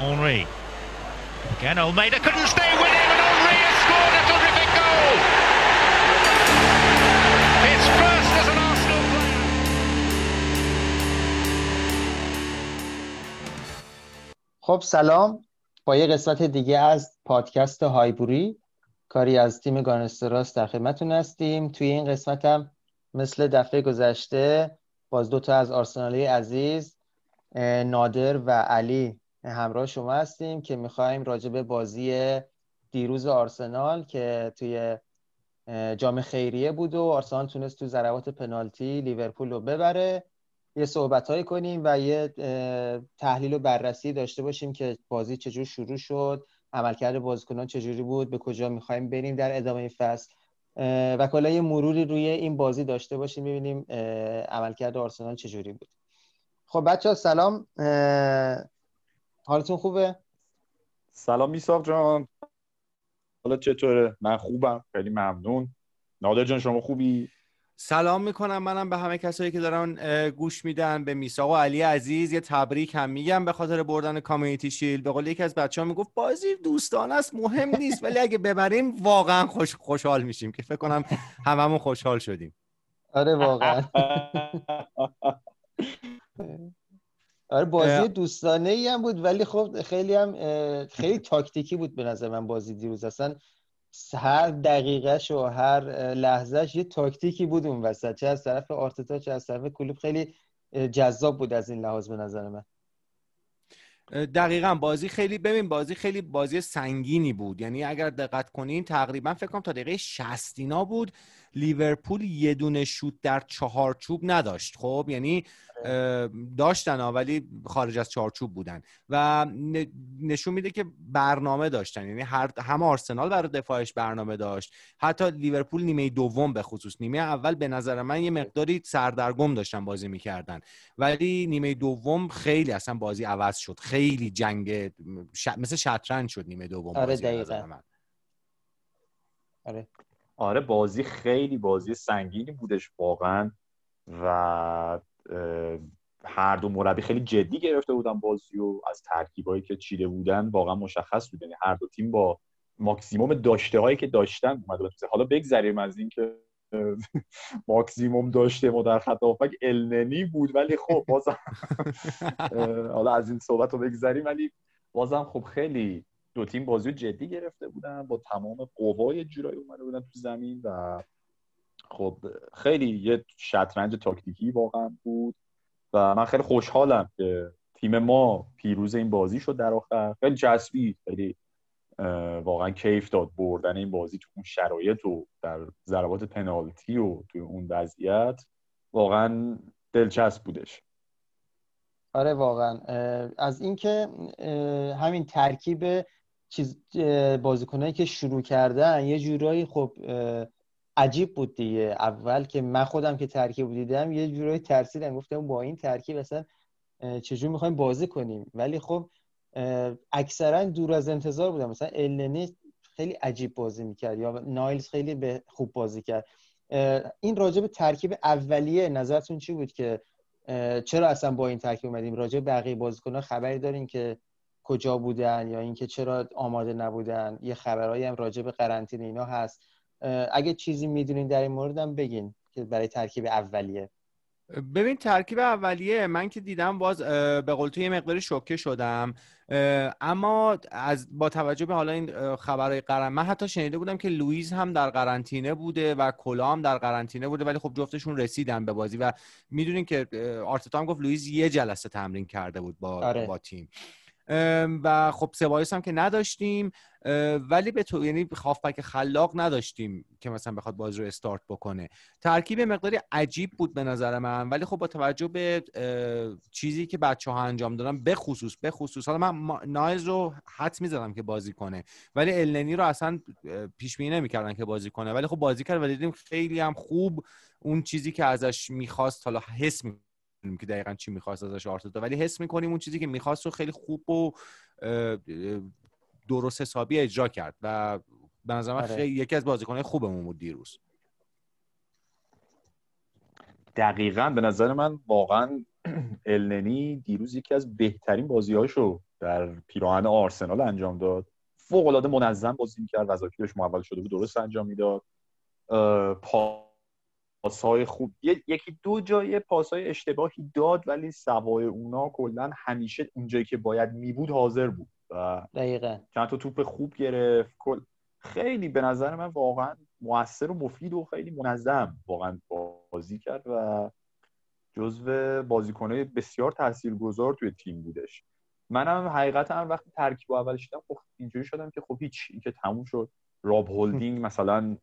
Henri. Again, Almeida couldn't stay with him, and Henri has scored a terrific goal. It's first as an Arsenal player. خب سلام با یه قسمت دیگه از پادکست هایبوری کاری از تیم گانستراس در خدمتتون هستیم توی این قسمت هم مثل دفعه گذشته باز دوتا از آرسنالی عزیز نادر و علی همراه شما هستیم که می‌خوایم راجع به بازی دیروز آرسنال که توی جام خیریه بود و آرسنال تونست تو ضربات پنالتی لیورپول رو ببره. یه صحبت هایی کنیم و یه تحلیل و بررسی داشته باشیم که بازی چجور شروع شد عملکرد بازیکنان چجوری بود به کجا می‌خوایم بریم در ادامه فصل. و کلا یه مروری روی این بازی داشته باشیم ببینیم عملکرد آرسنال چجوری بود. خب بچه ها سلام حالتون خوبه؟ سلام میساق جان. حالا چطوره؟ من خوبم. خیلی ممنون. نادر جان شما خوبی؟ سلام می‌کنم. منم به همه کسایی که دارن گوش میدن. به میساق و علی عزیز یه تبریک هم میگم به خاطر بردن کامیونیتی شیل به قول یکی از بچه ها می‌گفت بازی دوستانه است مهم نیست ولی اگه ببریم واقعا خوش خوشحال میشیم. که فکر کنم هممون خوشحال شدیم. آره واقعا. آره بازی دوستانه ای هم بود ولی خب خیلی هم خیلی تاکتیکی بود به نظر من بازی دیروز. اصلا هر دقیقهش و هر لحظهش یه تاکتیکی بود اون وسط. چه از طرف آرتتا چه از طرف کلوب. خیلی جذاب بود از این لحاظ به نظر من. دقیقا. بازی خیلی ببین بازی خیلی بازی سنگینی بود. یعنی اگر دقت کنین تقریبا فکر کنم تا دقیقه 60 اینا بود. لیورپول یه دونه شوت در چهارچوب نداشت. خب یعنی داشتن ولی خارج از چارچوب بودن. و نشون میده که برنامه داشتن. یعنی هر هم آرسنال برای دفاعش برنامه داشت حتی لیورپول نیمه دوم به خصوص. نیمه اول به نظر من یه مقداری سردرگم داشتن بازی می‌کردن. ولی نیمه دوم خیلی اصلا بازی عوض شد. خیلی جنگ ش... مثل شطرنج شد نیمه دوم آره بازی. آره. آره بازی خیلی بازی سنگینی بودش واقعا و هر دو مربی خیلی جدی گرفته بودن بازی و از ترکیبایی که چیده بودن واقعا مشخص بود. یعنی هر دو تیم با ماکسیموم داشته هایی که داشتن اومده حالا بگذریم از این که ماکسیموم داشته ما در خط النی بود ولی خب بازم حالا از این صحبت رو بگذریم ولی بازم خب خیلی دو تیم بازی جدی گرفته بودن با تمام قوای جورایی اومده بودن تو زمین و خب خیلی یه شطرنج تاکتیکی واقعا بود و من خیلی خوشحالم که تیم ما پیروز این بازی شد در آخر. خیلی جذبی خیلی واقعا کیف داد بردن این بازی تو اون شرایط و در ضربات پنالتی و توی اون وضعیت. واقعا دلچسب بودش. آره واقعا. از اینکه همین ترکیب چیز بازیکنایی که شروع کردن یه جورایی خب عجیب بود دیگه. اول که من خودم که ترکیب دیدم یه جورایی ترسیدم. گفتم با این ترکیب اصلا چجور می‌خوایم بازی کنیم؟ ولی خب اکثرا دور از انتظار بودم. مثلا النی خیلی عجیب بازی می‌کرد یا نایلز خیلی به خوب بازی کرد. این راجع به ترکیب اولیه نظرتون چی بود که چرا اصلا با این ترکیب اومدیم؟ راجع بقیه بازیکن‌ها خبری دارین که کجا بودن یا اینکه چرا آماده نبودن یه خبرهایی هم راجع به قرنطینه اینا هست. اگه چیزی می‌دونین در این مورد هم بگین که برای ترکیب اولیه. ببین ترکیب اولیه من که دیدم باز به قول تو یه مقداری شوکه شدم. اما از با توجه به حالا این خبرهای قرن من حتی شنیده بودم که لوئیز هم در قرنطینه بوده و کلا هم در قرنطینه بوده ولی خب جفتشون رسیدن به بازی و می‌دونین که آرتتا هم گفت لوئیز یه جلسه تمرین کرده بود با آره. با تیم. و خب سبایوس هم که نداشتیم ولی به تو یعنی هافبک خلاق نداشتیم که مثلا بخواد بازی رو استارت بکنه. ترکیب مقداری عجیب بود به نظر من ولی خب با توجه به چیزی که بچه ها انجام دادن به خصوص به خصوص حالا من نایز رو حد می‌زدم که بازی کنه ولی النی رو اصلا پیش بینی نمی‌کردن که بازی کنه. ولی خب بازی کرد و دیدیم خیلی هم خوب اون چیزی که ازش می‌خواست حالا حس می که دقیقا چی می‌خواست ازش آرتتا ولی حس می‌کنیم اون چیزی که می‌خواست رو خیلی خوب و درست حسابی اجرا کرد و به نظر من خیلی یکی از بازیکنهای خوبمون بود دیروز. دقیقا. به نظر من واقعا النی دیروز یکی از بهترین بازیهاشو در پیراهن آرسنال انجام داد. فوق العاده منظم بازی می‌کرد. وظایفی بهش محول شده بود درست انجام می‌داد. پاسهای خوب. یکی دو جای پاسهای اشتباهی داد ولی سوای اونا کلا همیشه اونجایی که باید میبود حاضر بود. و دقیقا. چند تا توپ خوب گرفت. کل خیلی به نظر من واقعا موثر و مفید و خیلی منظم واقعا بازی کرد و جزو بازیکنهای بسیار تاثیرگذار توی تیم بودش. منم حقیقتا وقتی ترکیب اول شدم خب اینجوری شدم که خب هیچ این که تموم شد. راب هولدینگ مثلا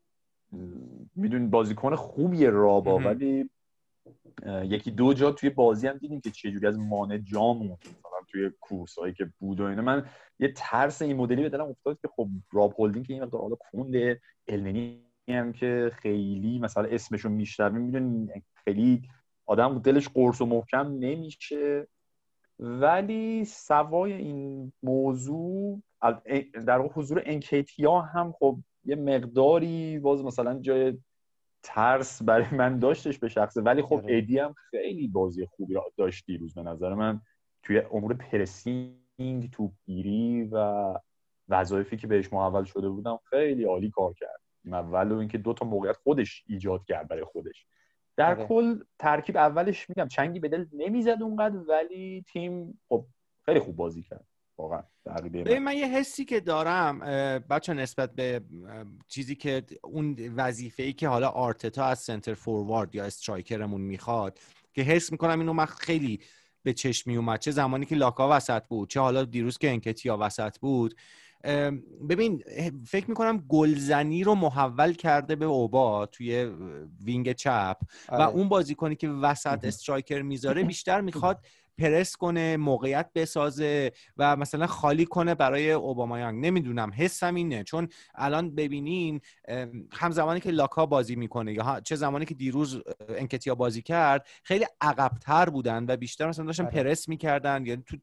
می‌دونی بازیکن خوبیه رابا ولی یکی دو جا توی بازی هم دیدیم که چه جوری از مانع جام توی کورس هایی که بود و اینه من یه ترس این مدلی به دلم افتاد که خب راب هولدینگ که این مقدار حالا کنده. النی هم که خیلی مثلا اسمشو میشنویم می‌دونی خیلی آدم دلش قرص و محکم نمیشه. ولی سوای این موضوع در حضور انکیتیا هم خب یه مقداری باز مثلا جای ترس برای من داشتش به شخصه. ولی خب آره. ادی هم خیلی بازی خوبی داشت دیروز به نظر من. توی امور پرسینگ توپگیری و وظایفی که بهش محول شده بودم خیلی عالی کار کرد. اول اینکه دو تا موقعیت خودش ایجاد کرد برای خودش. در آره. کل ترکیب اولش میگم چنگی به دل نمی‌زد اونقدر ولی تیم خب خیلی خوب بازی کرد. واقعا من. من یه حسی که دارم بچه نسبت به چیزی که اون وظیفه ای که حالا آرتتا از center forward یا striker مون می‌خواد که حس می‌کنم اینو من خیلی به چشم اومد چه زمانی که لاکا وسط بود چه حالا دیروز که انکتیا وسط بود ببین فکر می‌کنم گلزنی رو محول کرده به اوبا توی wing چپ و آره. اون بازیکنی که وسط striker می‌ذاره بیشتر می‌خواد پرس کنه موقعیت بسازه و مثلا خالی کنه برای اوبامایانگ. نمی‌دونم حسم اینه. چون الان ببینین هم زمانی که لاکا بازی می‌کنه یا چه زمانی که دیروز انکتیا بازی کرد خیلی عقبتر بودن و بیشتر مثلا داشتن آره. پرس می‌کردن. یعنی تو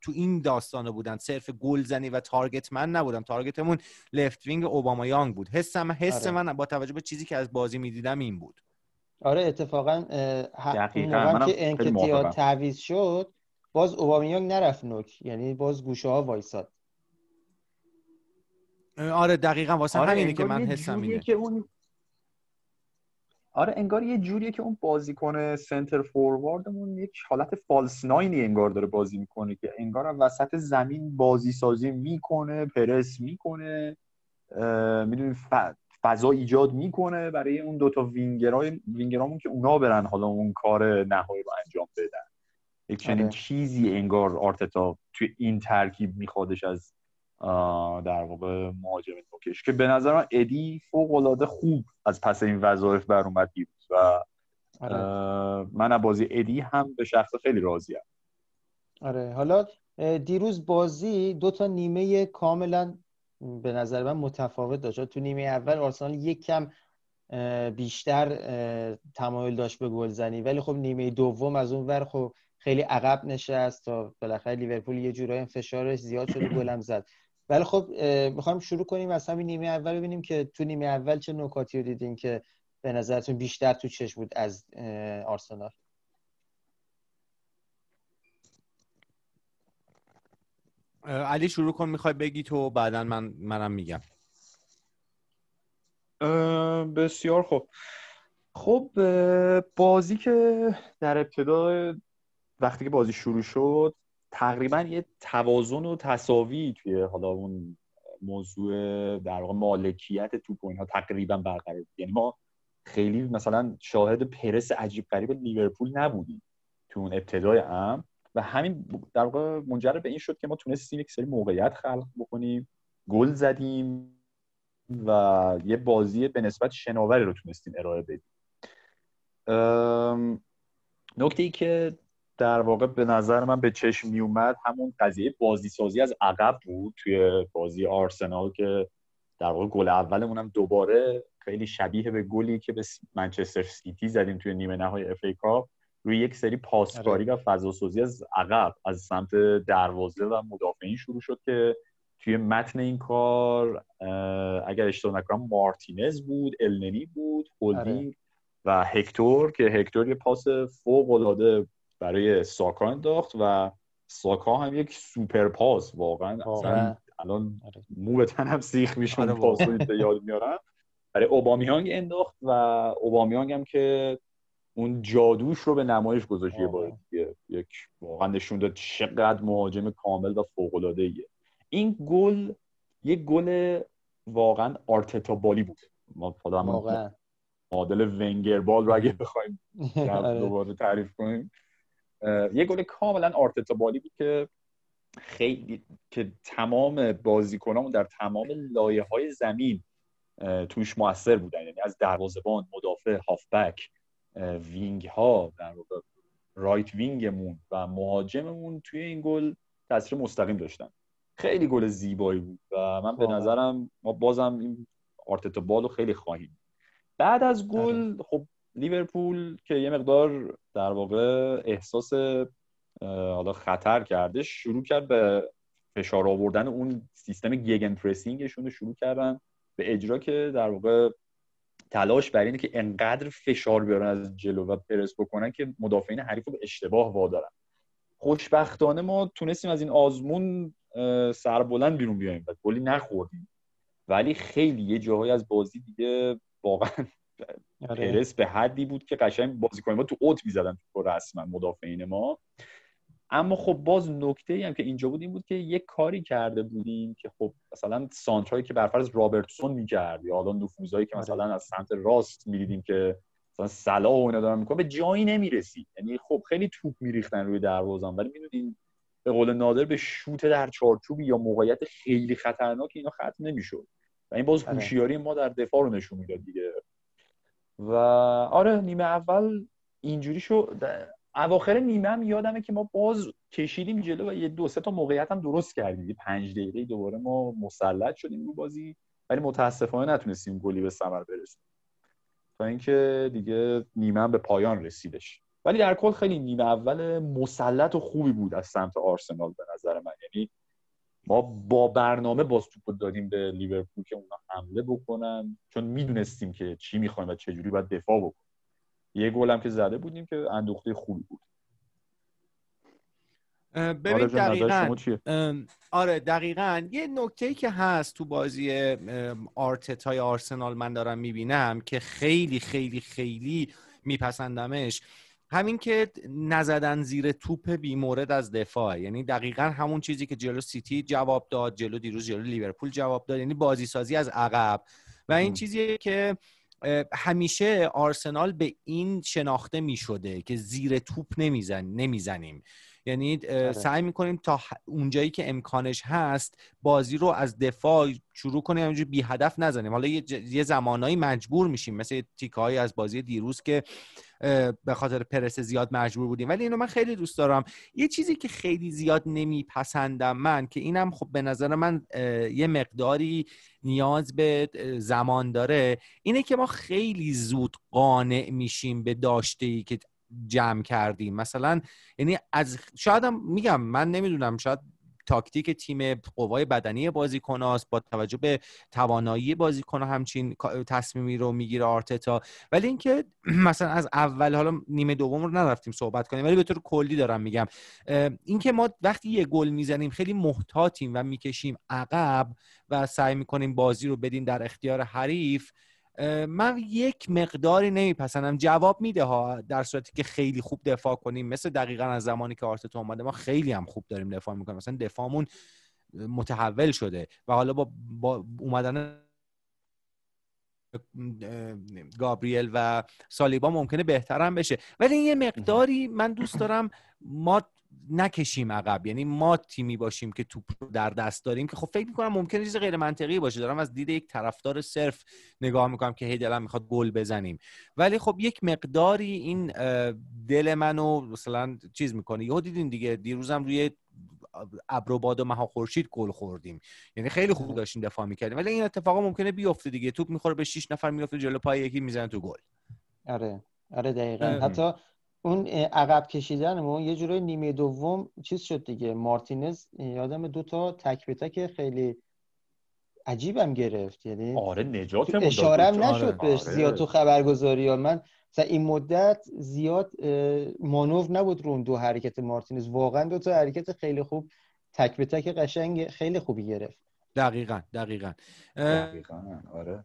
تو این داستانه بودن. صرف گلزنی و target man نبودن. target مون left wing اوبامایانگ بود. حسم حس آره. من با توجه به چیزی که از بازی می‌دیدم این بود. آره اتفاقا اون که انکتیا تعویض شد باز اوبامیانگ نرفت نوک یعنی باز گوشه ها وایساد آره دقیقا واسه آره همینه که من حسم اینه. که اون آره انگار یه جوریه که اون بازیکن سنتر فورواردمون یک حالت فالس ناینی انگار داره بازی می‌کنه که انگار وسط زمین بازی سازی می‌کنه پرس می‌کنه می‌دونی فضا ایجاد می‌کنه برای اون دوتا وینگرای وینگرامون که اونا برن حالا اون کار نهایی رو انجام بدن یک چنین آره. چیزی انگار آرتتا توی این ترکیب میخوادش از در واقع مهاجم نوکش که به نظر من ادی فوق العاده خوب از پس این وظایف بر اومد و آره. من از بازی ادی هم به شخص خیلی راضیم آره حالا دیروز بازی دو تا نیمه کاملا به نظر من متفاوت داشت. تو نیمه اول آرسنال یک کم بیشتر تمایل داشت به گلزنی ولی خب نیمه دوم از اون ور خب خیلی عقب نشست تا بالاخره لیورپول یه جورایی فشارش زیاد شده گلم زد. ولی خب می‌خوایم شروع کنیم از همین نیمه اول ببینیم که تو نیمه اول چه نکاتی رو دیدین که به نظرتون بیشتر تو چشم بود از آرسنال. علی شروع کن می‌خوای بگی تو بعدا من منم میگم. بسیار خوب. خب بازی که در ابتدا وقتی که بازی شروع شد تقریبا یه توازن و تصاوی توی حالا اون موضوع در واقع مالکیت توپ اینها تقریبا برقرار بود. یعنی ما خیلی مثلا شاهد پرس عجیب غریب لیورپول نبودیم تو اون ابتدای ام و همین در واقع منجر به این شد که ما تونستیم یک سری موقعیت خلق بکنیم گل زدیم و یه بازی به نسبت شناوری رو تونستیم ارائه بدیم. نکته ای که در واقع به نظر من به چشم می اومد همون قضیه بازی سازی از عقب بود توی بازی آرسنال که در واقع گل اولمون هم دوباره خیلی شبیه به گلی که به منچستر سیتی زدیم توی نیمه نهایی FA Cup. روی یک سری پاسکاری آره. و فضا از عقب از سمت دروازه و مدافعین شروع شد که توی متن این کار اگر اشتباه نکنم مارتینز بود النی بود هولدینگ آره. و هکتور که هکتور یه پاس فوق العاده برای ساکا انداخت و ساکا هم یک سوپر پاس واقعا اصلا الان آره. مو به تنم سیخ واقعا. پاسو یاد میارم برای اوبامیانگ انداخت و اوبامیانگ هم که اون جادوش رو به نمایش گذاشت یه. بار دیگه. یک واقعا نشون داد چقدر مهاجم کامل و فوق العاده ایه این گل یک گل واقعا آرتتا بالی بود. ما واقعا. معادل ونگر بال رو اگه بخوایم آره. دوباره تعریف کنیم. یه گل کاملا آرتتا بالی بود که خیلی که تمام بازیکنامون در تمام لایه های زمین توش موثر بودن. یعنی از دروازه‌بان مدافع هافبک wing ها در واقع right wing مون و مهاجممون توی این گل تاثیر مستقیم داشتن. خیلی گل زیبایی بود و من به واقعا. نظرم ما بازم این آرتتا ball و خیلی خواهیم. بعد از گل خب لیورپول که یه مقدار در واقع احساس حالا خطر کرده شروع کرد به فشار آوردن اون سیستم گگن پرسینگشون رو شروع کردن به اجرا که در واقع تلاش بر اینه که انقدر فشار بیارن از جلو و پرس بکنن که مدافعین حریف رو به اشتباه وادارن. خوشبختانه ما تونستیم از این آزمون سربلند بیرون بیایم و گلی نخوردیم. ولی خیلی یه جاهایی از بازی دیگه واقعا آره. پرس به حدی بود که قشنگ بازیکن ما تو اوت می‌زدن تو رسما مدافعین ما. اما خب باز نکته ای هم که اینجا بود این بود که یک کاری کرده بودیم که خب مثلا سانترایی که برفرض رابرتسون می‌کرد یا حالا نفوذایی که آره. مثلا از سمت راست می‌دیدیم که مثلا سلا و اینا دارن می‌کنه به جایی نمی‌رسید. یعنی خب خیلی توپ میریختن روی دروازم ولی می‌دونین به قول نادر به شوت در چارچوبی یا موقعیت خیلی خطرناک اینا ختم نمی‌شد. و این باز آره. هوشیاری ما در دفاع رو نشون می‌داد دیگه. و آره نیمه اول اینجوری شد. اواخر نیمه هم یادمه که ما باز کشیدیم جلو و یه دو سه تا موقعیت هم درست کردیم. پنج دقیقه دوباره ما مسلط شدیم رو بازی ولی متاسفانه نتونستیم گلی به ثمر برسیم. تا اینکه دیگه نیمه هم به پایان رسیدش. ولی در کل خیلی نیمه اول مسلط و خوبی بود از سمت آرسنال به نظر من. یعنی ما با برنامه باز توپ دادیم به لیورپول که اونا حمله بکنن چون می‌دونستیم که چی می‌خوایم و چجوری باید دفاع بکنیم. یه گل هم که زده بودیم که اندوخته خوبی بود. ببین آره دقیقاً آره دقیقا. یه نکته که هست تو بازی ام، آرتتای آرسنال من دارم می‌بینم که خیلی خیلی خیلی میپسندمش همین که نزدن زیر توپ بیمورد از دفاع. یعنی دقیقا همون چیزی که جلو سیتی جواب داد جلو دیروز جلو لیورپول جواب داد. یعنی بازی سازی از عقب. و این. چیزیه که همیشه آرسنال به این شناخته می شده که زیر توپ نمیزن نمی‌زنیم. یعنی آره. سعی می‌کنیم تا اونجایی که امکانش هست بازی رو از دفاع شروع کنیم همینجوری بی هدف نزنیم. حالا یه, زمانایی مجبور میشیم. مثل تیکه از بازی دیروز که به خاطر پرس زیاد مجبور بودیم. ولی اینو من خیلی دوست دارم. یه چیزی که خیلی زیاد نمیپسندم من که اینم خب به نظر من یه مقداری نیاز به زمان داره اینه که ما خیلی زود قانع میشیم به داشته ای که جمع کردیم. مثلا یعنی از شاید هم میگم من نمی‌دونم شاید تاکتیک تیم قوای بدنی بازیکناست با توجه به توانایی بازیکن همچین تصمیمی رو می‌گیره آرتتا. ولی اینکه مثلا از اول حالا نیمه دوم رو نرفتیم صحبت کنیم ولی به طور کلی دارم میگم. اینکه ما وقتی یه گل می‌زنیم خیلی محتاطیم و می‌کشیم عقب و سعی می‌کنیم بازی رو بدیم در اختیار حریف من یک مقداری نمیپسندم. جواب میده ها در صورتی که خیلی خوب دفاع کنیم. مثل دقیقا از زمانی که آرتتا اومده ما خیلی هم خوب داریم دفاع می‌کنیم. مثلا دفاعمون متحول شده و حالا با, با اومدن گابریل و سالیبا ممکنه بهتر هم بشه. ولی یه مقداری من دوست دارم ما نکشیم عقب. یعنی ما تیمی باشیم که توپ رو در دست داریم که خب فکر می‌کنم ممکنه چیز غیر منطقی باشه. دارم از دید یک طرفدار صرف نگاه می‌کنم که هی دلم می‌خواد گل بزنیم. ولی خب یک مقداری این دل منو مثلا چیز می‌کنه. یهو دیدین دیگه دیروزم روی ابر و باد و مها خورشید گل خوردیم. یعنی خیلی خوب داشتیم دفاع می‌کردیم. ولی این اتفاقا ممکنه بیفته دیگه. توپ می‌خوره به 6 نفر میفته جلو پای یکی می‌زنه تو گل. آره. آره دقیقا. حتی اون عقب کشیدنمون یه جورای نیمه دوم چیز شد دیگه. مارتینز یادم دو تا تک به تک خیلی عجیبم گرفت. یعنی آره داد اشاره هم دکتر. نشد آره. بهش زیاد تو خبرگزاری ها. من مثلا این مدت زیاد مانور نبود رو اون دو حرکت مارتینز. واقعا دو تا حرکت خیلی خوب تک به تک قشنگ خیلی خوبی گرفت. دقیقا دقیقا. دقیقا آره.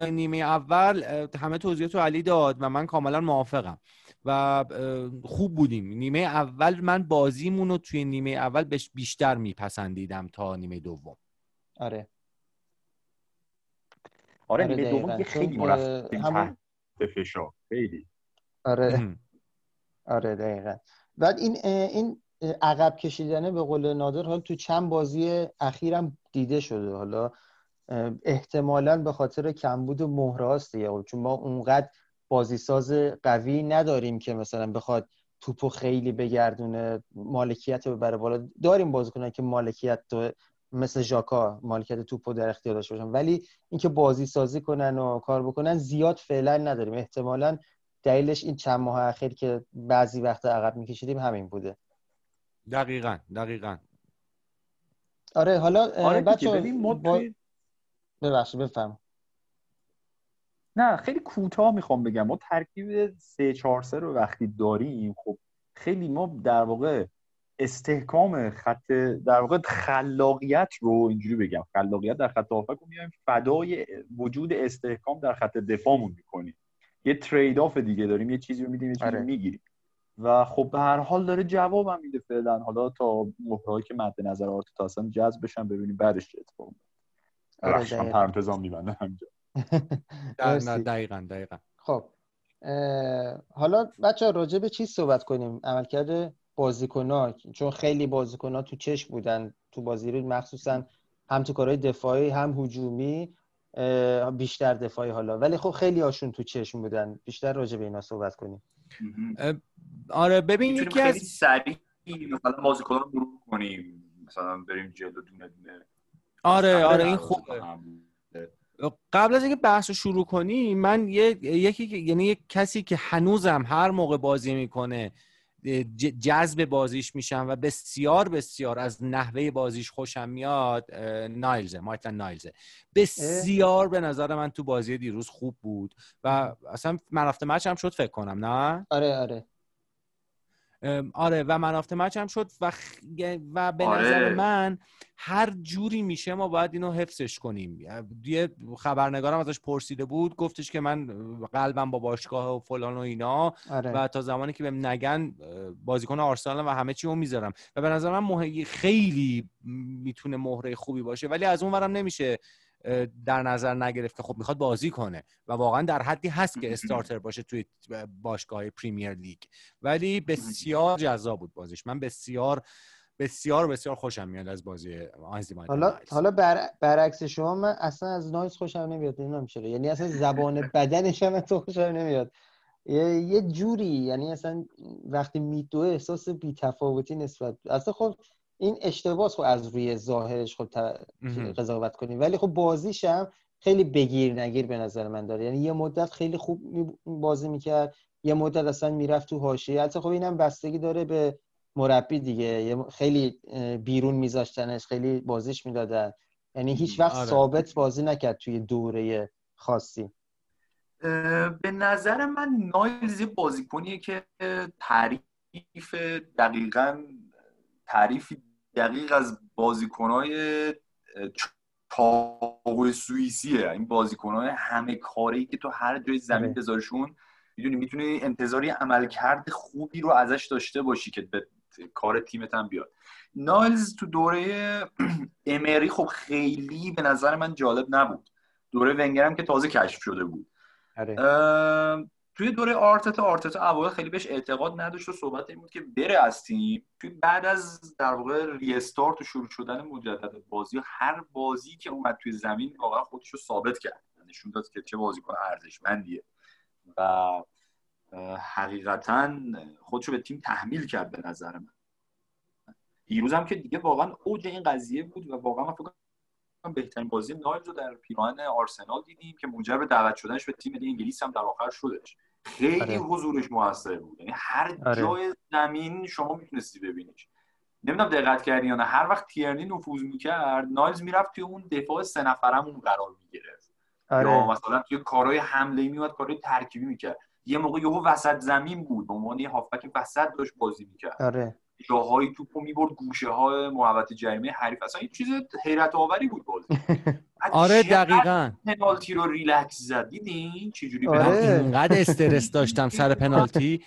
نیمه اول همه توضیحات تو علی داد و من کاملا موافقم. و خوب بودیم. نیمه اول من بازیمون رو توی نیمه اول بیشتر میپسندیدم تا نیمه دوم. آره. آره, آره نیمه دوم خیلی رفتیم همون... فشار. خیلی. آره. آره دقیقا. بعد این این عقب کشیدنه به قول نادر حالا تو چند بازی اخیرم دیده شده. حالا احتمالا به خاطر کمبود مهره هاست دیگه. چون ما اونقدر بازیساز قوی نداریم که مثلا بخواد توپو خیلی بگردونه مالکیت رو ببره بالا. داریم بازیکنان که مالکیت تو مثل ژاکا مالکیت توپو در اختیار داشته باشن. ولی اینکه بازی سازی کنن و کار بکنن زیاد فعلا نداریم. احتمالا دلیلش این چند ماه اخیر که بعضی وقت عقب میکشیدیم همین بوده. دقیقا دقیقا. آره حالا آره بچه با... ببخشید بفهم نه خیلی کوتاه می‌خوام بگم. ما ترکیب 3 4 3 رو وقتی داریم خب خیلی ما در واقع استحکام خط در واقع خلاقیت رو اینجوری بگم. خلاقیت در خط هافک رو میایم فدای وجود استحکام در خط دفاعمون می‌کنیم. یه ترید آف دیگه داریم یه چیزی رو میدیم یه چیزی آره. می‌گیریم. و خب به هر حال داره جوابم میده فعلا. حالا تا مهرهایی که مد نظر آرتتا جذب بشن ببینیم بعدش چه اتفاقی میفته آره پرانتزام میبنده همینجا. دقیقا دقیقا. خب حالا بچه راجع به چی صحبت کنیم؟ عملکرد بازیکن چون خیلی بازیکن تو چشم بودن تو بازی رو مخصوصا هم تو کارهای دفاعی هم هجومی بیشتر دفاعی حالا. ولی خب خیلی هاشون تو چشم بودن. بیشتر راجع به اینا صحبت کنیم. آره ببین یکی از سریع مثلا بازیکن رو کنیم. مثلا بریم جلو دونه دونه. آره آره این خوبه. قبل از اینکه بحث رو شروع کنی من یه یکی یعنی یک کسی که هنوزم هر موقع بازی می‌کنه جذب بازیش میشم و بسیار بسیار از نحوه بازیش خوشم میاد نایلزه مایتن نایلزه. بسیار به نظر من تو بازی دیروز خوب بود و اصلا من رفته مچ هم شد فکر کنم نه؟ آره آره. آره و منافت مچ هم شد و, و به آره. نظر من هر جوری میشه ما باید اینو حفظش کنیم یه خبرنگارم ازش پرسیده بود گفتش که من قلبم با باشگاه و فلان و اینا آره. و تا زمانی که بهم نگن بازیکن آرسنال و همه چی رو می‌ذارم و به نظر من خیلی می‌تونه مهره خوبی باشه ولی از اون نمیشه در نظر نگرفت که خب می‌خواد بازی کنه و واقعا در حدی هست که استارتر باشه توی باشگاه پریمیر لیگ. ولی بسیار جذاب بود بازیش. من بسیار بسیار بسیار خوشم میاد از بازی حالا حالا بر... برعکس شما من اصلا از نایس خوشم نمیاد نمی‌دونم چرا. یعنی اصلا زبان بدنش هم تو خوشم نمیاد. یه, یه جوری یعنی اصلا وقتی میدوه احساس بیتفاوتی نسبت اصلا خب این اشتباس خب از روی ظاهرش خب قضاوت کنیم. ولی خب بازیش هم خیلی بگیر نگیر به نظر من داره. یعنی یه مدت خیلی خوب بازی می‌کرد یه مدت اصلا می‌رفت تو حاشیه. البته خب اینم بستگی داره به مربی دیگه. خیلی بیرون میذاشتنش خیلی بازیش می‌دادن. یعنی هیچ وقت آره. ثابت بازی نکرد توی دوره خاصی. به نظر من نایلز بازیکنیه که تعریف دقیقا تعریف دقیق از بازیکنهای چاقوی سوئیسیه این بازیکنهای همه کاری که تو هر جای زمین آره. بذارشون می‌دونی می‌تونی انتظاری عملکرد خوبی رو ازش داشته باشی که به کار تیمت هم بیاد نایلز تو دوره امری خب خیلی به نظر من جالب نبود دوره ونگر هم که تازه کشف شده بود آره. توی دوره آرتتا آرتتا اول خیلی بهش اعتقاد نداشت و صحبت این بود که بره از تیم. توی بعد از در واقع ریستارت و شروع شدن مجدد بازی هر بازی که اومد توی زمین واقعا خودش رو ثابت کرد. نشون داد که چه بازیکن ارزشمندیه. و حقیقتا خودشو به تیم تحمیل کرد به نظر من. دیروز هم که دیگه واقعا اوج این قضیه بود و واقعا من فکر بهترین بازی نایلز رو در پیراهن آرسنال دیدیم که موجب دعوت شدنش به تیم انگلیس هم در آخر شدش. خیلی آره. حضورش موثر بود. یعنی هر آره. جای زمین شما می‌تونستی ببینیش. نمی‌دونم دقت کردی یا نه. هر وقت تیرنی نفوذ می‌کرد نایلز می‌رفت توی اون دفاع سه نفرمون قرار می‌گرفت. آره. یا مثلا توی کارهای حمله میومد کارهای ترکیبی می‌کرد. یه موقع یهو وسط زمین بود به عنوان یه هافبک وسط داشت بازی می‌کرد. آره. جاهایی توپو می‌برد گوشه های محوطه جریمه حریف. اصلا یه چیز حیرت آوری بود بازی. آره دقیقا. پنالتی رو ریلکس زد؟ دیدین چجوری آره. اینقدر استرس داشتم سر پنالتی.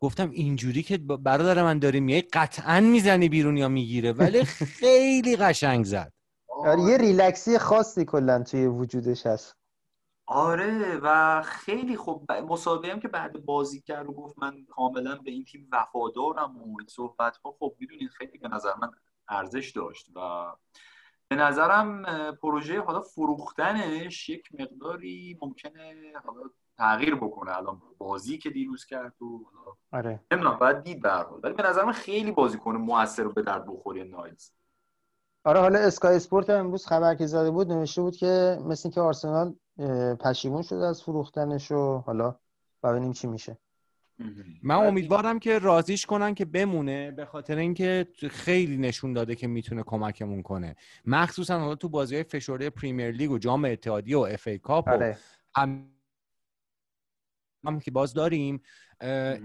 گفتم اینجوری که برادر من داری میای قطعا می‌زنی بیرون یا می‌گیره ولی خیلی قشنگ زد. آره یه ریلکسی خاصی کلا توی وجودش هست. آره و خیلی خوب مسابقه هم که بعد بازی کرد و گفت من کاملا به این تیم وفادارم و این صحبت ها خب می‌دونید خیلی به نظر من ارزش داشت و به نظرم پروژه حالا فروختنش یک مقداری ممکنه حالا تغییر بکنه. الان بازی که دیروز کرد و حالا آره. نمی‌دونم باید دید به ولی به نظر من خیلی بازیکن موثر و به درد بخوری نایلز. آره حالا Sky Sport هم امروز خبر که زده بود نوشته بود که مثل اینکه آرسنال پشیمون شده از فروختنش و حالا ببینیم چی میشه. من امیدوارم که راضیش کنن که بمونه به خاطر اینکه خیلی نشون داده که می‌تونه کمکمون کنه. مخصوصا حالا تو بازی های فشرده Premier League و جام اتحادیه و FA Cup و آره هم هم که باز داریم.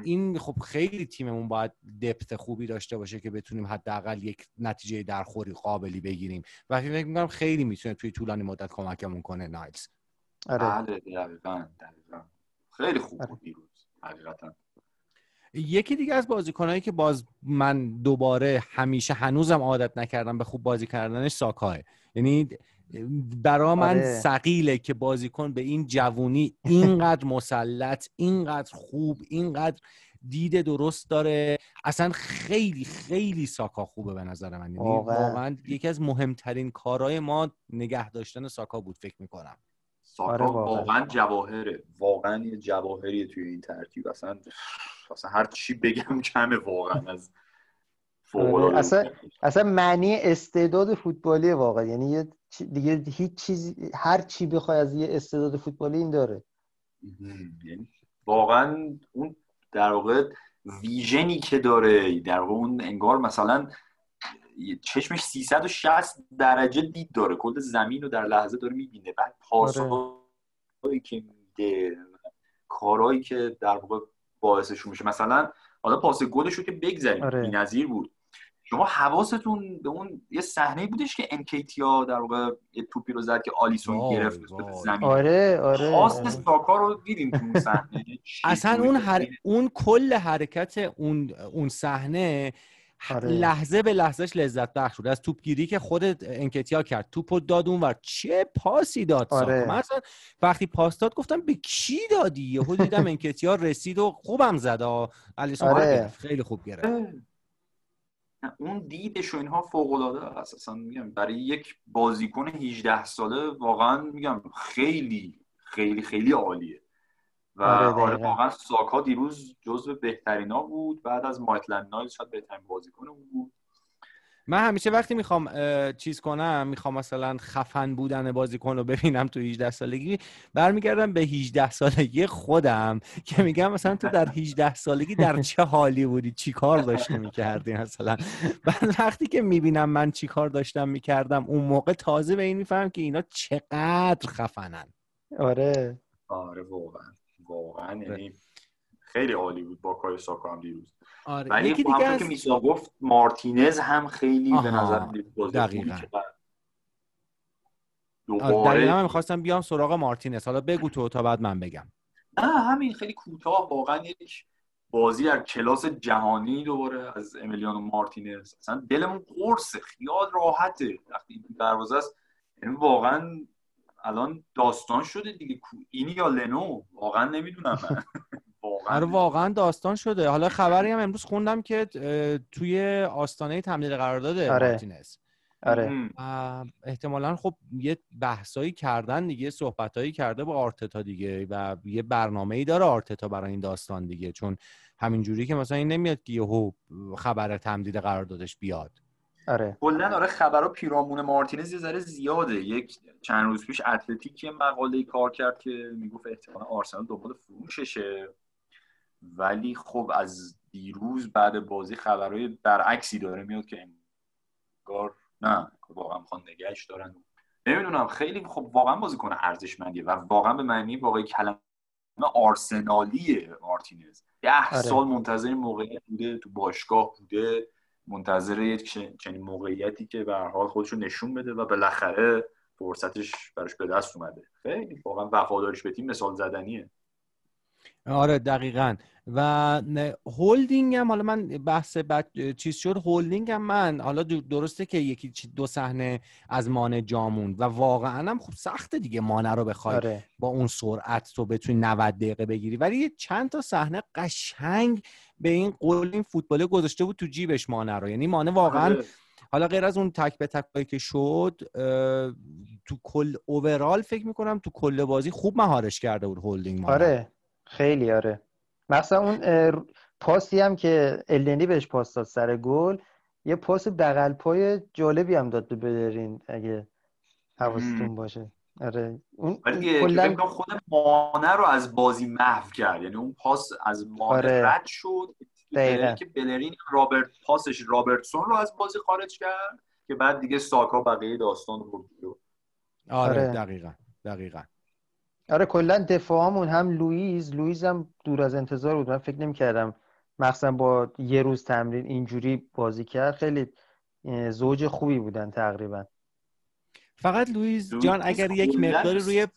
این خب خیلی تیممون باید دپت خوبی داشته باشه که بتونیم حداقل یک نتیجه درخوری قابلی بگیریم. و فکر می‌کنم خیلی می‌تونه توی طولانی مدت کمکمون کنه نایلز. آره. بله دقیقاً دقیقاً. خیلی خوب آره. بود دیروز حقیقتا. یکی دیگه از بازیکنایی که باز من دوباره همیشه هنوزم عادت نکردم به خوب بازی کردنش ساکاه یعنی برا من آره. سقیله که بازیکن به این جوونی اینقدر مسلط اینقدر خوب اینقدر دید درست داره. اصلا خیلی خیلی ساکا خوبه به نظر من. یعنی واقعا. واقعا یکی از مهمترین کارهای ما نگه داشتن ساکا بود فکر می‌کنم. ساکا آره، واقعا. واقعا جواهره. واقعا یه جواهریه توی این ترکیب اصلا اصلا هر چی بگم کمه واقعا از آره، اصلا- اصلا معنی استعداد فوتبالی واقعا. یعنی یه چی- دیگه هیچ چیزی هر چی بخوای از یه استعداد فوتبالی این داره. یعنی واقعا اون در واقع ویژنی که داره در واقع اون انگار مثلا چشمش 360 درجه دید داره. کل زمین رو در لحظه داره می‌بینه. بعد پاسایی که میده کارهایی که در واقع باعثشون میشه. مثلا حالا پاس گلش رو که بگذاریم آره. بی‌نظیر بود. شما حواستون به اون یه صحنه بودش که انکیتیا در واقع یه توپی رو زد که آلیسون گرفت زمین. آره آره. پاس آره. ساکا رو دیدیم تو اون صحنه. اصلا اون؟ هر... اون کل حرکت اون اون صحنه آره. لحظه به لحظهش لذت بخش بود از توپگیری که خود انکتیا کرد توپو داد اون ور چه پاسی داد آره. من اصلا وقتی پاس داد گفتم به کی دادی یهو دیدم انکتیا رسید و خوبم زد آه. الیسون آره. خیلی خوب گرفت اون دیدش و اینها فوق العاده است اصلا میگم برای یک بازیکن 18 ساله واقعا میگم خیلی خیلی خیلی عالیه و آره، آره. واقعا ساکا دیروز جزو بهترینا بود. بعد از مایتلند نایلز شاید بهترین بازیکن اون بود. من همیشه وقتی می‌خوام چیز کنم می‌خوام مثلا خفن بودن بازیکن رو ببینم تو 18 سالگی برمیگردم به 18 سالگی خودم که میگم مثلا تو در 18 سالگی در چه حالی بودی؟ چی کار داشتی می‌کردی مثلا؟ بعد وقتی که می‌بینم من چی کار داشتم می‌کردم اون موقع تازه به این میفهم که اینا چقدر خفنن. آره. آره واقعا. واقعا یعنی خیلی عالی بود با کار ساکا هم دیروز. آره. ولی یکی دیگه از که میسا گفت مارتینز هم خیلی به آها، نظر دقیقاً. کرد. آره، دقیقا دوباره من می‌خواستم بیام سراغ مارتینز. حالا بگو تو تا بعد من بگم. نه همین خیلی کوتاه. واقعا یک بازی در کلاس جهانی دوباره از امیلیانو مارتینز. اصلا دلمون قرصه. خیال راحته. وقتی این دروازه است یعنی واقعا الان داستان شده دیگه. کو- این یا لنو؟ واقعا نمی‌دونم من. واقعا آره واقعا داستان شده. حالا خبری هم امروز خوندم که توی آستانه تمدید قرارداد آره. مارتینز. آره. احتمالا خب یه بحثایی کردن دیگه صحبتایی کرده با آرتتا دیگه و یه برنامه ای داره آرتتا برای این داستان دیگه. چون همینجوری که مثلا این نمیاد که یهو خبر تمدید قراردادش بیاد. آره. کلا آره خبرها پیرامون مارتینز یه ذره زیاده. یک چند روز پیش اتلتیک یه مقاله کار کرد که می‌گفت احتمالا آرسنال دنبال فروششه. ولی خب از دیروز بعد بازی خبرهای برعکسی داره میاد که انگار نه واقعا می‌خوان نگهش دارن. نمی‌دونم خیلی خب واقعا بازیکن ارزشمندیه و واقعا به معنی واقعی کلمه آرسنالیه مارتینز. ده آره. سال منتظر موقعیت بوده تو باشگاه بوده. منتظر یک چنین موقعیتی که به حال خودش رو نشون بده و بالاخره فرصتش براش به دست اومده. خیلی واقعا وفادارش به تیم مثال زدنیه. آره دقیقا. و هولدینگ هم حالا من بحث بعد چیز شد هولدینگ هم من حالا درسته که یکی دو صحنه از مانع جاموند و واقعا هم خب سخته دیگه مانع رو بخوای آره. با اون سرعت تو بتونی 90 دقیقه بگیری. ولی یه چند تا صحنه قشنگ به این قول این فوتباله گذاشته بود تو جیبش مانع رو. یعنی مانع واقعا آره. حالا غیر از اون تک به تک که شد تو کل اوورال فکر می‌کنم تو کل بازی خوب مهارش کرده بود هولدینگ مانع آره. خیلی آره مثلا اون پاسی هم که النی بهش پاس داد سر گل یه پاس بغل پای جالبی هم داد به بدرین اگه حواستون باشه آره اون ولی دیگه که کلا خود مانه رو از بازی محو کرد یعنی اون پاس از مانه آره. رد شد دقیقاً. که بلرین رابرت پاسش رابرتسون رو از بازی خارج کرد که بعد دیگه ساکا بقیه داستان رو جلو. آره آره. دقیقا دقیقا آره کلا دفاعمون هم لوئیز. لوئیز هم دور از انتظار بود. من فکر نمی‌کردم مخصوصا با یه روز تمرین اینجوری بازی کرد. خیلی زوج خوبی بودن تقریبا. فقط لوئیز لوئیس جان اگر یک کلاً مقداری روی.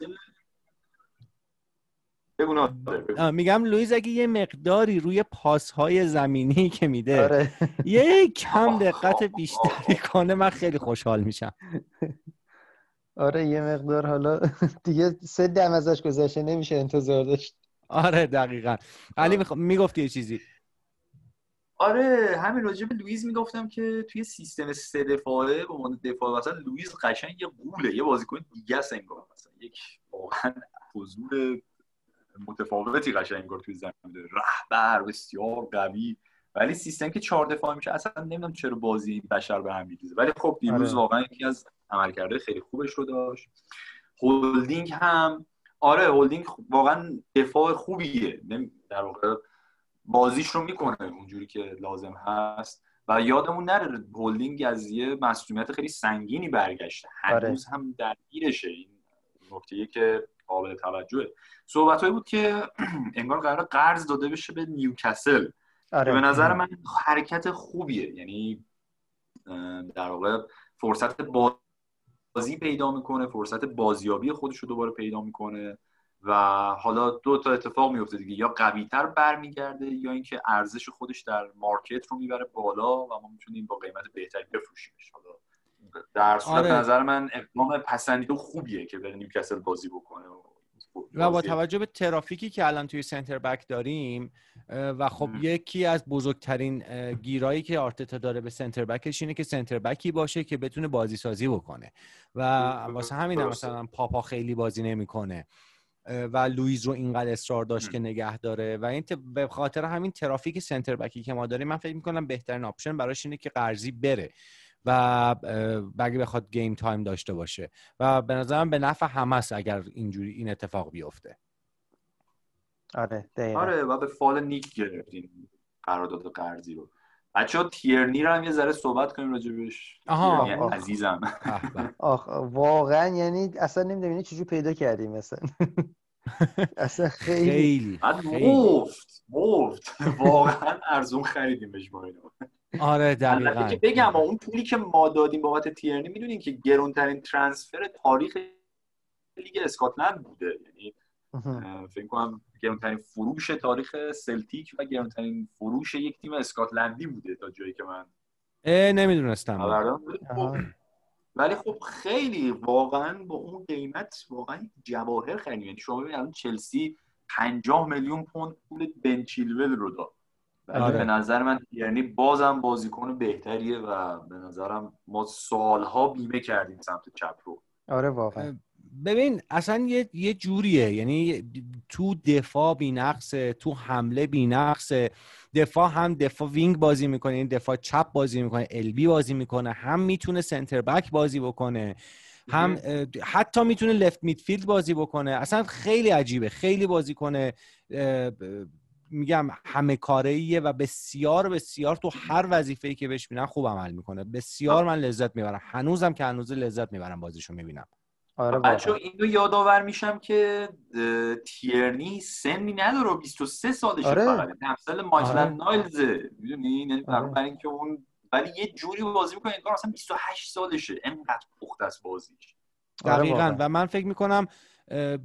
آه، میگم لوئیز اگه یه مقداری روی پاس های زمینی که میده آره. یه کم دقت بیشتری کنه من خیلی خوشحال میشم. آره یه مقدار حالا دیگه سنم ازش گذشته نمیشه انتظار داشت. آره دقیقا. علی آه. میخ- می‌گفتی یه چیزی؟ آره همین راجع به لوئیز می‌گفتم که توی سیستم سه دفاعه به عنوان دفاع مثلا لوئیز قشنگ یه غوله یه بازیکن دیگه است انگار. مثلا یک واقعا حضور متفاوتی قشنگ انگار توی زمین داره. رهبر بسیار قوی. ولی سیستم که چهار دفاع میشه اصلا نمی‌دونم چرا بازی بشر به هم میریزه. ولی خب دیروز آره. واقعا یکی از عملکرده خیلی خوبش رو داشت. هولدینگ هم آره هولدینگ واقعا دفاع خوبیه. در واقع بازیش رو می‌کنه اونجوری که لازم هست. و یادمون نره هولدینگ از یه مسئولیت خیلی سنگینی برگشته. آره. هنوز هم درگیرشه. این نکته که قابل توجهه. صحبتهایی بود که انگار قرار قرض داده بشه به نیوکاسل. که آره به نظر من حرکت خوبیه. یعنی در واقع فرصت بازی پیدا می‌کنه فرصت بازیابی خودش رو دوباره پیدا می‌کنه و حالا دو تا اتفاق میفته دیگه یا قویتر برمیگرده یا اینکه ارزش خودش در مارکت رو می‌بره بالا و ما می‌تونیم با قیمت بهتری بفروشیمش حالا در صورت آره. نظر من اقدام پسندیده خوبیه که بره نیوکاسل بازی بکنه و با بازی- توجه به ترافیکی که الان توی center back داریم و خب. یکی از بزرگترین گیرهایی که آرتتا داره به center back ش اینه که center back ی باشه که بتونه بازی سازی بکنه و واسه همین هم. مثلا پاپا خیلی بازی نمی‌کنه و لوئیز رو اینقدر اصرار داشت. که نگه داره و این به خاطر همین ترافیک center back ی که ما داریم من فکر می‌کنم بهترین option براش اینه که قرضی بره و اگه بخواد game time داشته باشه. و به نظرم به نفع همه است اگر اینجوری این اتفاق بیفته. آره دقیقا. آره و به فال نیک گرفتیم قرارداد قرضی رو. بچه ها تیرنی رو هم یه ذره صحبت کنیم راجبش. آها. تیرنی آه. عزیزم. به. آخ واقعا یعنی اصلا نمی‌دونی چجور پیدا کردیم مثلا؟ اصلا خیلی. خیلی بعد مفت مفت. واقعا ارزون خریدیمش ما اینو. آره دقیقا. که بگم اون پولی که ما دادیم بابت تیرنی می‌دونین که گرونترین ترانسفر تاریخ لیگ اسکاتلند بوده. یعنی فکر کنم گرونترین فروش تاریخ سلتیک و گرونترین فروش یک تیم اسکاتلندی بوده تا جایی که من اه، نمی‌دونستم. ولی خب- خیلی واقعا با اون قیمت واقعا جواهر خریدیم یعنی شما ببینید الان چلسی 50 میلیون پوند پول بن چیلول رو داد. ولی آره. به نظر من یعنی بازم بازیکن بهتریه و به نظرم ما سالها بیمه کردیم سمت چپ رو. آره واقعا. ببین اصلا یه, یه جوریه. یعنی تو دفاع بینقصه تو حمله بینقصه. دفاع هم دفاع wing بازی می‌کنه این دفاع چپ بازی می‌کنه LB بازی می‌کنه هم می‌تونه center back بازی بکنه هم حتی می‌تونه left midfield بازی بکنه. اصلا خیلی عجیبه خیلی بازیکنه. میگم همه کاره و بسیار بسیار تو هر وظیفه‌ای که بهش میدن خوب عمل می‌کنه. بسیار من لذت می‌برم. هنوزم که هنوز لذت می‌برم بازیشو می‌بینم. آره بچه واقعا. این رو یادآور میشم که تیرنی سنی نداره و 23 سالشه آره. فقط یعنی همسال مایتلند آره. نایلزه می‌دونی یعنی آره. برای اینکه اون ولی یه جوری بازی می‌کنه انگار مثلا 28 سالشه انقدر پخته است بازیش آره دقیقا واقعا. و من فکر می‌کنم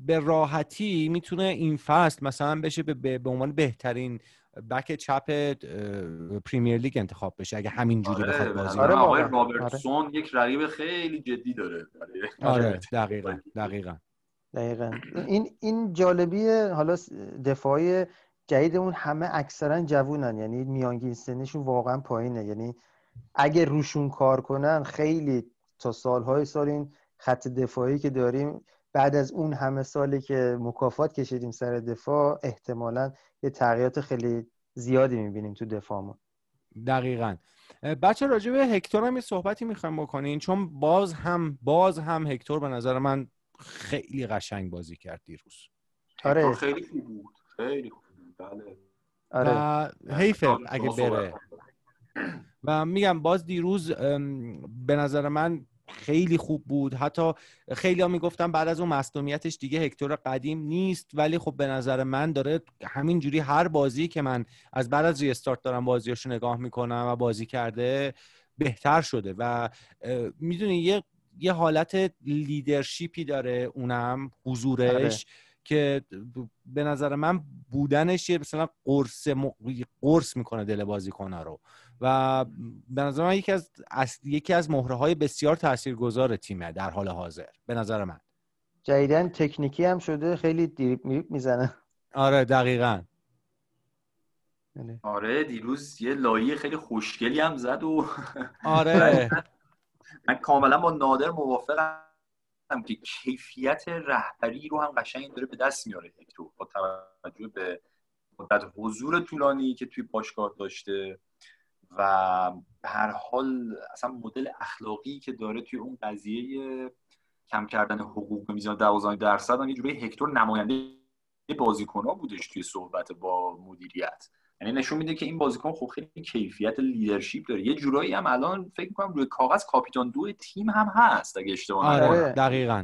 به راحتی می‌تونه این فصل مثلا بشه به, به, به عنوان بهترین بک چپ پریمیر لیگ انتخاب بشه اگه همین جوری آره بخواد بازی آره. آقای. رابرتسون یک رقیب خیلی جدی داره آره آره. دقیقا دقیقا دقیقا این این جالبی حالا دفاعی جدیدمون همه اکثرا جوونن یعنی میانگین سنشون واقعا پایینه یعنی اگه روشون کار کنن خیلی تا سالهای سال این خط دفاعی که داریم بعد از اون همه سالی که مکافات کشیدیم سر دفاع احتمالا یه تغییرات خیلی زیادی می‌بینیم تو دفاعمون. دقیقا. بچه راجع به هکتور هم یه صحبتی می‌خوایم بکنین چون باز هم باز هم هکتور به نظر من خیلی قشنگ بازی کرد دیروز. آره. خیلی خوب بود. خیلی خوب بود. بله. آره. و حیفه شما اگه بره. و میگم باز دیروز به نظر من خیلی خوب بود. حتی خیلی ها می‌گفتن بعد از اون مصدومیتش دیگه هکتور قدیم نیست ولی خب به نظر من داره همین جوری هر بازی که من از بعد از ریستارت دارم بازیاشو نگاه می‌کنم و بازی کرده بهتر شده. و می‌دونی یه یه حالت لیدرشیپی داره اونم حضورش که به نظر من بودنش یه مثلا قرص م... قرص می‌کنه دل بازیکن‌ها رو. و به نظر من یکی از, از... یکی از مهره های بسیار تاثیرگذار تیمه در حال حاضر به نظر من. جدیدن تکنیکی هم شده خیلی میریپ می‌زنه. آره دقیقا. بله. آره دیروز یه لایه خیلی خوشگلی هم زد و آره. من کاملا با نادر موافقم که کیفیت رهبری رو هم قشنگ داره به دست میاره هکتور با توجه به مدت حضور طولانی که توی باشگاه داشته. و به هر حال اصلا مدل اخلاقی که داره توی اون قضیه کم کردن حقوق میزان 12 درصد هم یه جوری هکتور نماینده بازیکن ها بودش توی صحبت با مدیریت. یعنی نشون میده که این بازیکن خب خیلی کیفیت لیدرشپ داره. یه جورایی هم الان فکر می‌کنم روی کاغذ کاپیتان دو تیم هم هست اگه اشتباه آره آره. دقیقا.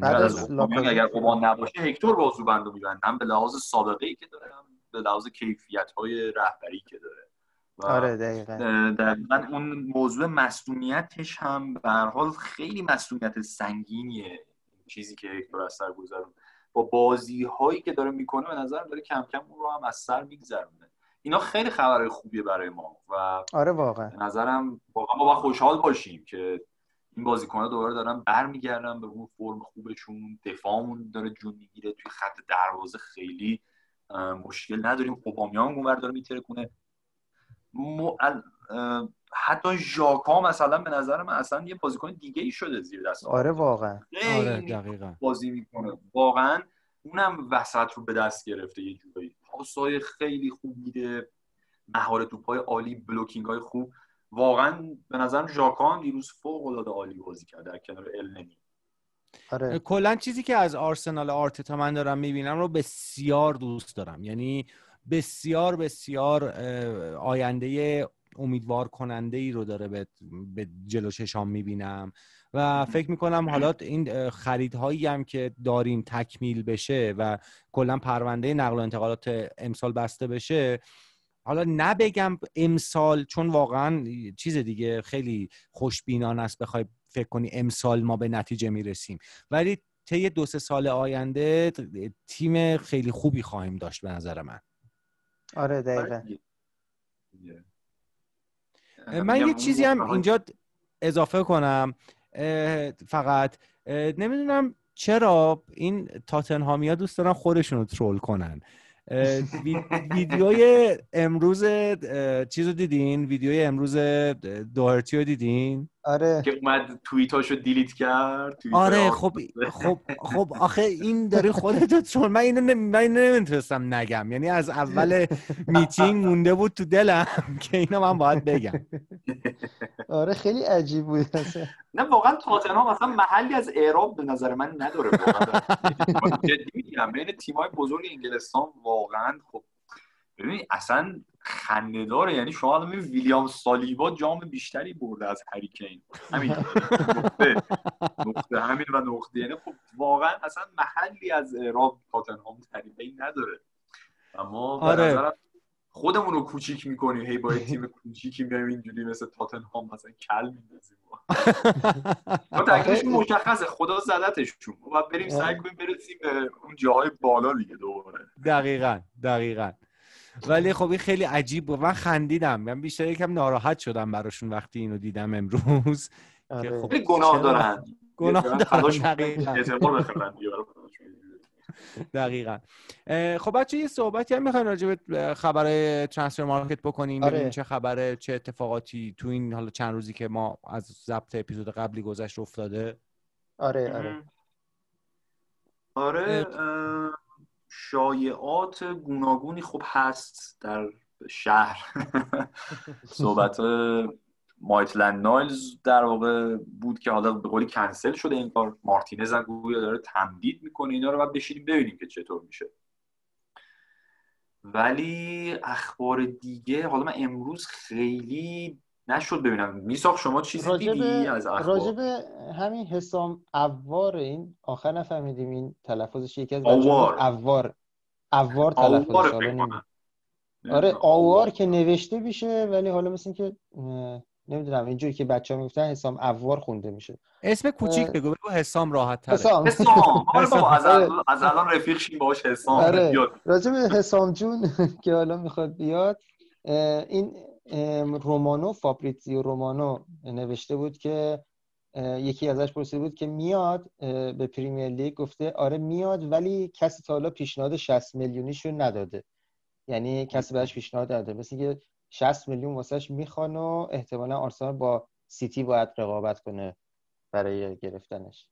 اگر اومان نباشه هکتور بازو بندو میبند هم به لحاظ سابقه ای که داره هم به لحاظ کیفیت های رهبری که داره. آره دقیقا. دقیقا اون موضوع مصدومیتش هم به هر حال خیلی مصدومیت سنگینیه چیزی که هکتور از سر گذرون با بازی هایی که داره می‌کنه به نظر داره کم کم اون رو هم از سر میگذرونه. اینا خیلی خبرهای خوبیه برای ما و آره واقعا. نظرم واقعا ما باید خوشحال باشیم که این بازیکن‌ها دوباره دارن برمیگردن به اون فرم خوبشون. دفاعمون داره جون می‌گیره. توی خط دروازه خیلی مشکل نداریم. اوبامیانگ اونور داره میترکونه. م... حتی ژاکا مثلا به نظر من اصلا یه بازیکن دیگه ای شده زیر دست آره واقعا. آره دقیقا. بازی می‌کنه. واقعا اونم وسط رو به دست گرفته یه جورایی. پاسای خیلی خوب میده. مهارت توپای عالی بلوکینگ های خوب. واقعا به نظرم ژاکان دیروز فوق العاده عالی بازی کرد در کنار النی آره. کلا چیزی که از آرسنال آرتتا من دارم می‌بینم رو بسیار دوست دارم. یعنی بسیار بسیار آینده امیدوار کننده ای رو داره به, جلو چشام می‌بینم. و فکر می‌کنم حالا این خریدهایی هم که داریم تکمیل بشه و کلا پرونده نقل و انتقالات امسال بسته بشه حالا نبگم امسال چون واقعا چیز دیگه خیلی خوشبینانه است بخوای فکر کنی امسال ما به نتیجه می‌رسیم. ولی طی دو سه سال آینده تیم خیلی خوبی خواهیم داشت به نظر من. آره دقیقا. من یه چیزی هم اینجا اضافه کنم. اه، فقط اه، نمی‌دونم چرا این تاتنهامیا دوست دارن خودشون رو ترول کنن. ویدیوی امروز چیز رو دیدین؟ ویدیوی امروز دوهرتی رو دیدین؟ آره. که اومد توییتاشو دیلیت کرد توییت آره خب خب خب آخه این داری خودت چون من اینو نمی- من اینو نمی‌تونستم نگم. یعنی از اول میتینگ مونده بود تو دلم که اینو من باید بگم. آره خیلی عجیب بود اصلا. نه واقعا تاتنهام اصلا محلی از اعراب به نظر من نداره واقعا. جدی میگم بین تیمای بزرگ انگلستان واقعا خب ببین اصلا خنده داره. یعنی شما الان ویلیام سالیبا جام بیشتری برده از هریکین. همین نقطه. نقطه همین و نقطه. یعنی خب واقعا اصلا محلی از اعراب تاتنهام تعریفی نداره. اما به آره. خودمون رو کوچیک می‌کنیم. هی با تیم کوچیکی میایم اینجوری مثل تاتنهام مثلا کل میندازیم. ما تکلیفش مشخصه خدا زدتشون باید بریم سعی کنیم برسیم به اون جاهای بالا دیگه دوباره. دقیقا دقیقا. ولی خب این خیلی عجیب بود. من خندیدم. من بیشتر یکم ناراحت شدم براشون وقتی اینو دیدم امروز. آره. که خب گناه؟ دارن. گناه دارن. دقیقاً. خب بچه یه صحبتی هم می‌خواین راجع به خبر ترانسفر مارکت بکنیم آره. ببینیم چه خبره چه اتفاقاتی تو این حالا چند روزی که ما از ضبط اپیزود قبلی گذشت افتاده. آره آره. آره شایعات گوناگونی خب هست در شهر. صحبت مایتلند نایلز در واقع بود که حالا به قولی کنسل شده این کار. مارتینز هم گویا داره تمدید می‌کنه اینا رو باید بشینیم ببینیم که چطور میشه. ولی اخبار دیگه حالا من امروز خیلی نشد ببینم. میساق شما چیزی راجب دیدی از اخبار؟ راجب همین حسام اوار این آخر نفهمیدیم این تلفظش یکی از اوار. اوار. آوار تلفظش کنم. آره آوار که نوشته میشه ولی حالا مثل این که نمی‌دونم اینجوری که بچه ها می‌گفتن حسام اوار خونده میشه. اسم کوچیک. بگو بگو حسام راحت تره حسام. حسام. آره از آره. الان از الان رفیق شیم باهاش حسام آره. به حسام جون که حالا می‌خواد بیاد این رومانو فابریزیو رومانو نوشته بود که یکی ازش پرسیده بود که میاد به Premier League؟ گفته آره میاد ولی کسی تا حالا پیشنهاد 60 میلیونیشو نداده. یعنی کسی بهش پیشنهاد نداده. مثل که 60 میلیون واسش می‌خوان و احتمالا آرسنال با سیتی باید رقابت کنه برای گرفتنش.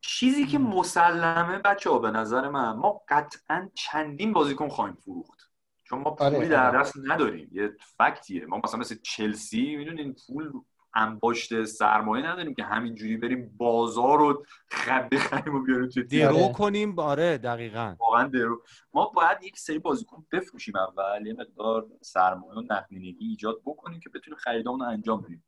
چیزی که مسلمه بچه ها به نظر من ما قطعا چندین بازیکن خواهیم فروخت. چون ما پولی آره، در آره. دست نداریم. یه فکتیه. ما مثلا مثل چلسی می‌دونین پول انباشت سرمایه نداریم که همینجوری بریم بازار رو خب بخریم و بیاریم توی تیم. درو آره. کنیم. آره دقیقا. واقعا درو ما باید یک سری بازیکن بفروشیم اول. یه مقدار سرمایه و نقدینگی ایجاد بکنیم که بتونیم خریدامون رو انجام بدیم.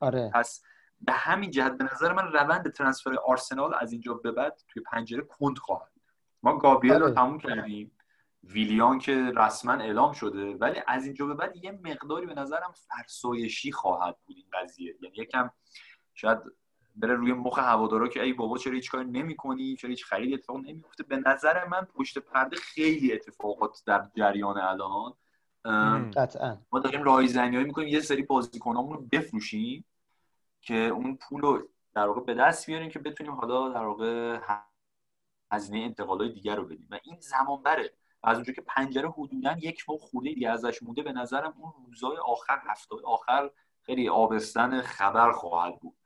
آره. پس به همین جهت به نظر من روند ترنسفر آرسنال از اینجا به بعد توی پنجره کند خواهد. بود. ما گابریل آره. رو تموم کردیم. ویلیان که رسما اعلام شده ولی از اینجا به بعد یه مقداری به نظرم فرسایشی خواهد بود این قضیه. یعنی یکم شاید بره روی مخ هوادارا که ای بابا چرا هیچ کاری نمی‌کنی؟ چرا هیچ خرید اتفاق نمیفته به نظر من پشت پرده خیلی اتفاقات در جریان الان. قطعا. ما داریم رایزنیایی می‌کنیم یه سری بازیکنامون رو بفروشیم که اون پول رو در واقع به دست بیاریم که بتونیم حالا در واقع هزینه انتقالای دیگر رو بدیم. و این زمان بره از اونجا که پنجره حدودا یک ماه خورده دیگه ازش مونده به نظرم اون روزای آخر هفته آخر خیلی آبستن خبر خواهد بود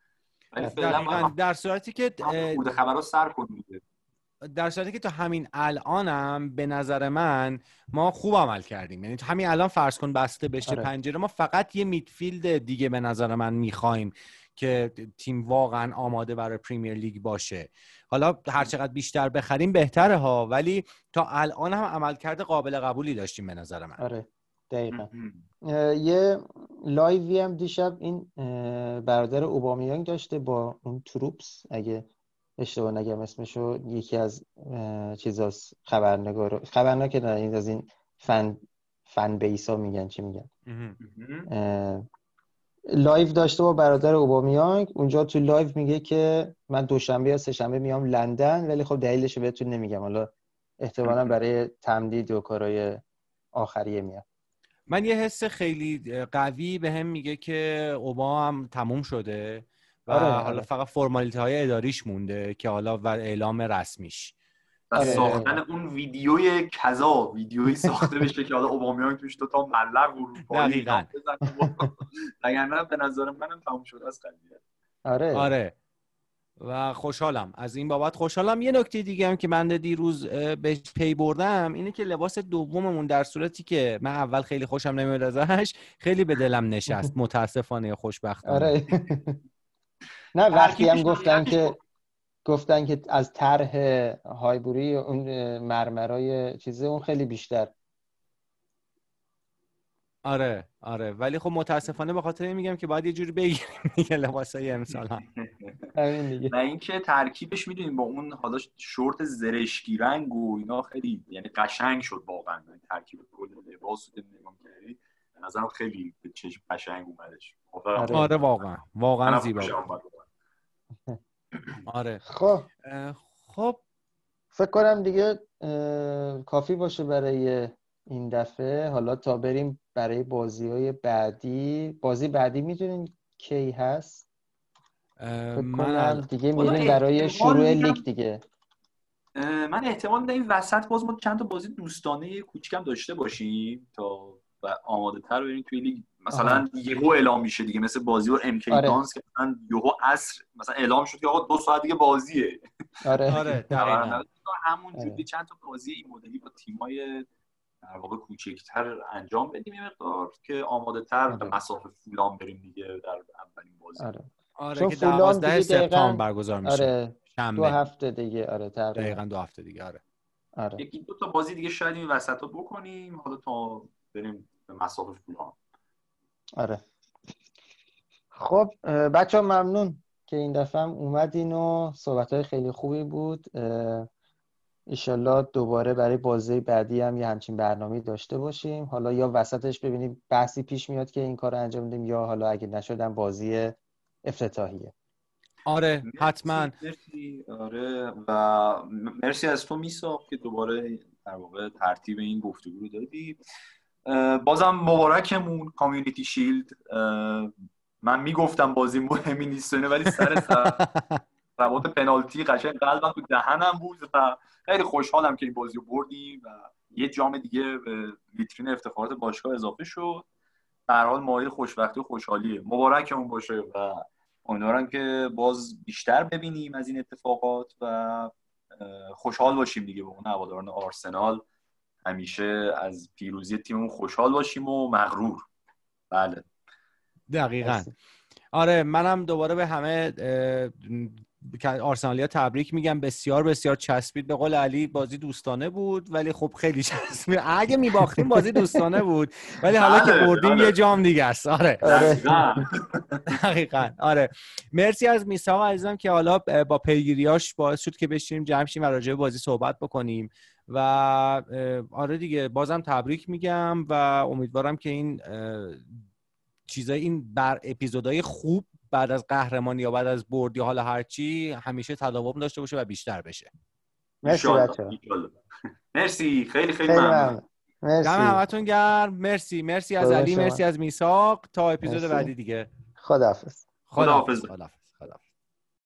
ولی فعلا در صورتی که خود خبرها سر دیگه. در صورتی که تا همین الانم به نظر من ما خوب عمل کردیم یعنی تا همین الان فرض کن بسته بشه آره. پنجره ما فقط یه میدفیلد دیگه به نظر من می‌خوایم که تیم واقعا آماده برای پریمیر لیگ باشه. حالا هر چقدر بیشتر بخریم بهتره ها ولی تا الان هم عملکرد قابل قبولی داشتیم به نظر من. آره دقیقا. یه لایوی هم دیشب این برادر اوبامیانگ داشته با اون تروپس. اگه اشتباه نگم اسمشو یکی از چیزاست خبرنگار خبرنگار که نه این از این فن فن بیس ها میگن چی میگن. live داشته با برادر اوبامیانگ. اونجا تو live میگه که من دوشنبه یا سهشنبه میام لندن ولی خب دلیلش رو بهتون نمیگم. حالا احتمالا برای تمدید و کارهای آخریه میاد. من یه حس خیلی قوی بهم میگه که اوبا هم تموم شده و آره، حالا آره. فقط فرمالیته های اداریش مونده که حالا و اعلام رسمیش. و آره. ساختن اون ویدیوی کذا ویدیویی ساخته بشه که حالا اوبامیانگ توش دو تا ملق اروپایی. وگرنه به نظر منم تموم شده از قضیه. آره. آره. و خوشحالم. از این بابت خوشحالم. یه نکته دیگه هم که من دیروز بهش پی بردم اینه که لباس دوممون در صورتی که من اول خیلی خوشم نمیاد ازش خیلی به دلم نشست. متاسفانه خوشبختانه. آره. نه وقتی هم گفتن ترکیبش که. گفتن که از طرح هایبوری اون مرمرای چیزه اون خیلی بیشتر. آره آره. ولی خب متاسفانه به خاطر این میگم که باید یه جوری بگیریم دیگه لباسای امسال هم همین دیگه. و اینکه ترکیبش می‌دونیم با اون حالا شورت زرشکی رنگ و اینا خیلی یعنی قشنگ شد واقعا. یعنی ترکیب کل لباس رو نگاه کردی به نظرم خیلی به چشم قشنگ اومدش. آره. آره واقعا. واقعا. منم زیبا. آره. خب. خب. فکر کنم دیگه کافی باشه برای این دفعه. حالا تا بریم برای بازی های بعدی. بازی بعدی می‌دونین کی هست؟ من دیگه میریم برای شروع میدم- لیگ دیگه. من احتمال میدم این وسط باز ما چند تا بازی دوستانه کوچیکم داشته باشیم تا و آماده تر بریم توی لیگ. مثلا یهو اعلام میشه دیگه مثل بازی و ام آره. دانس که مثلا یهو عصر مثلا اعلام شد که آقا دو ساعت دیگه بازیه. آره. آره همون آره. جوری چند تا بازی این مدلی با تیمای در واقع کوچکتر انجام بدیم یه مقدار که آماده تر آره. به مسافه فولان بریم دیگه در اولین بازی. آره. آره که فولام 12 دیگه دقیقاً- سپتامبر برگزار میشه. آره دو هفته دیگه آره تقریبا. دقیقا دو هفته دیگه آره. آره. یکی دو تا بازی دیگه شاید این وسط رو بکنیم حالا تا بریم به مسافه فولان. آره. خب بچه ها ممنون که این دفعه هم اومدین و صحبت های خیلی خوبی بود. ایشالله دوباره برای بازی بعدی هم یه همچین برنامه داشته باشیم. حالا یا وسطش ببینیم بحثی پیش میاد که این کار رو انجام بدیم یا حالا اگه نشدم بازی افتتاحیه. آره حتما. مرسی. آره و مرسی از تو میساق که دوباره در واقع ترتیب این گفتگو رو دادی. بازم مبارکمون کامیونیتی شیلد من می‌گفتم بازی مهمی نیست ولی سر ضربات پنالتی قشنگ قلبم تو دهنم بود و خیلی خوشحالم که این بازی رو بردیم و یه جام دیگه به ویترین افتخارات باشگاه اضافه شد. به هر حال مایه خوشبختی و خوشحالیه. مبارکمون باشه و امیدوارم که باز بیشتر ببینیم از این اتفاقات و خوشحال باشیم دیگه به اون هواداران آرسنال. همیشه از پیروزی تیممون خوشحال باشیم و مغرور. بله. دقیقا. آره منم دوباره به همه آرسنالیا تبریک میگم. بسیار بسیار چسبید. به قول علی بازی دوستانه بود ولی خب خیلی چسبید. اگه میباختیم بازی دوستانه بود. ولی حالا که بله، بردیم بله. یه جام دیگه است. آره. آره. دقیقاً. آره. مرسی از میساق عزیزم که حالا با پیگیریاش باعث شد که بشینیم جمع شیم و راجع به بازی صحبت بکنیم. و آره دیگه بازم تبریک میگم و امیدوارم که این چیزای این بر اپیزودهای خوب بعد از قهرمانی یا بعد از برد یا حالا هرچی همیشه تداوم داشته باشه و بیشتر بشه. مرسی بچه. مرسی خیلی خیلی خیلی ممنون. ممنون. مرسی. دم همتون گرم. مرسی مرسی از علی شما. مرسی از میساق تا اپیزود مرسی. بعدی دیگه. خداحافظ. خداحافظ. خداحافظ.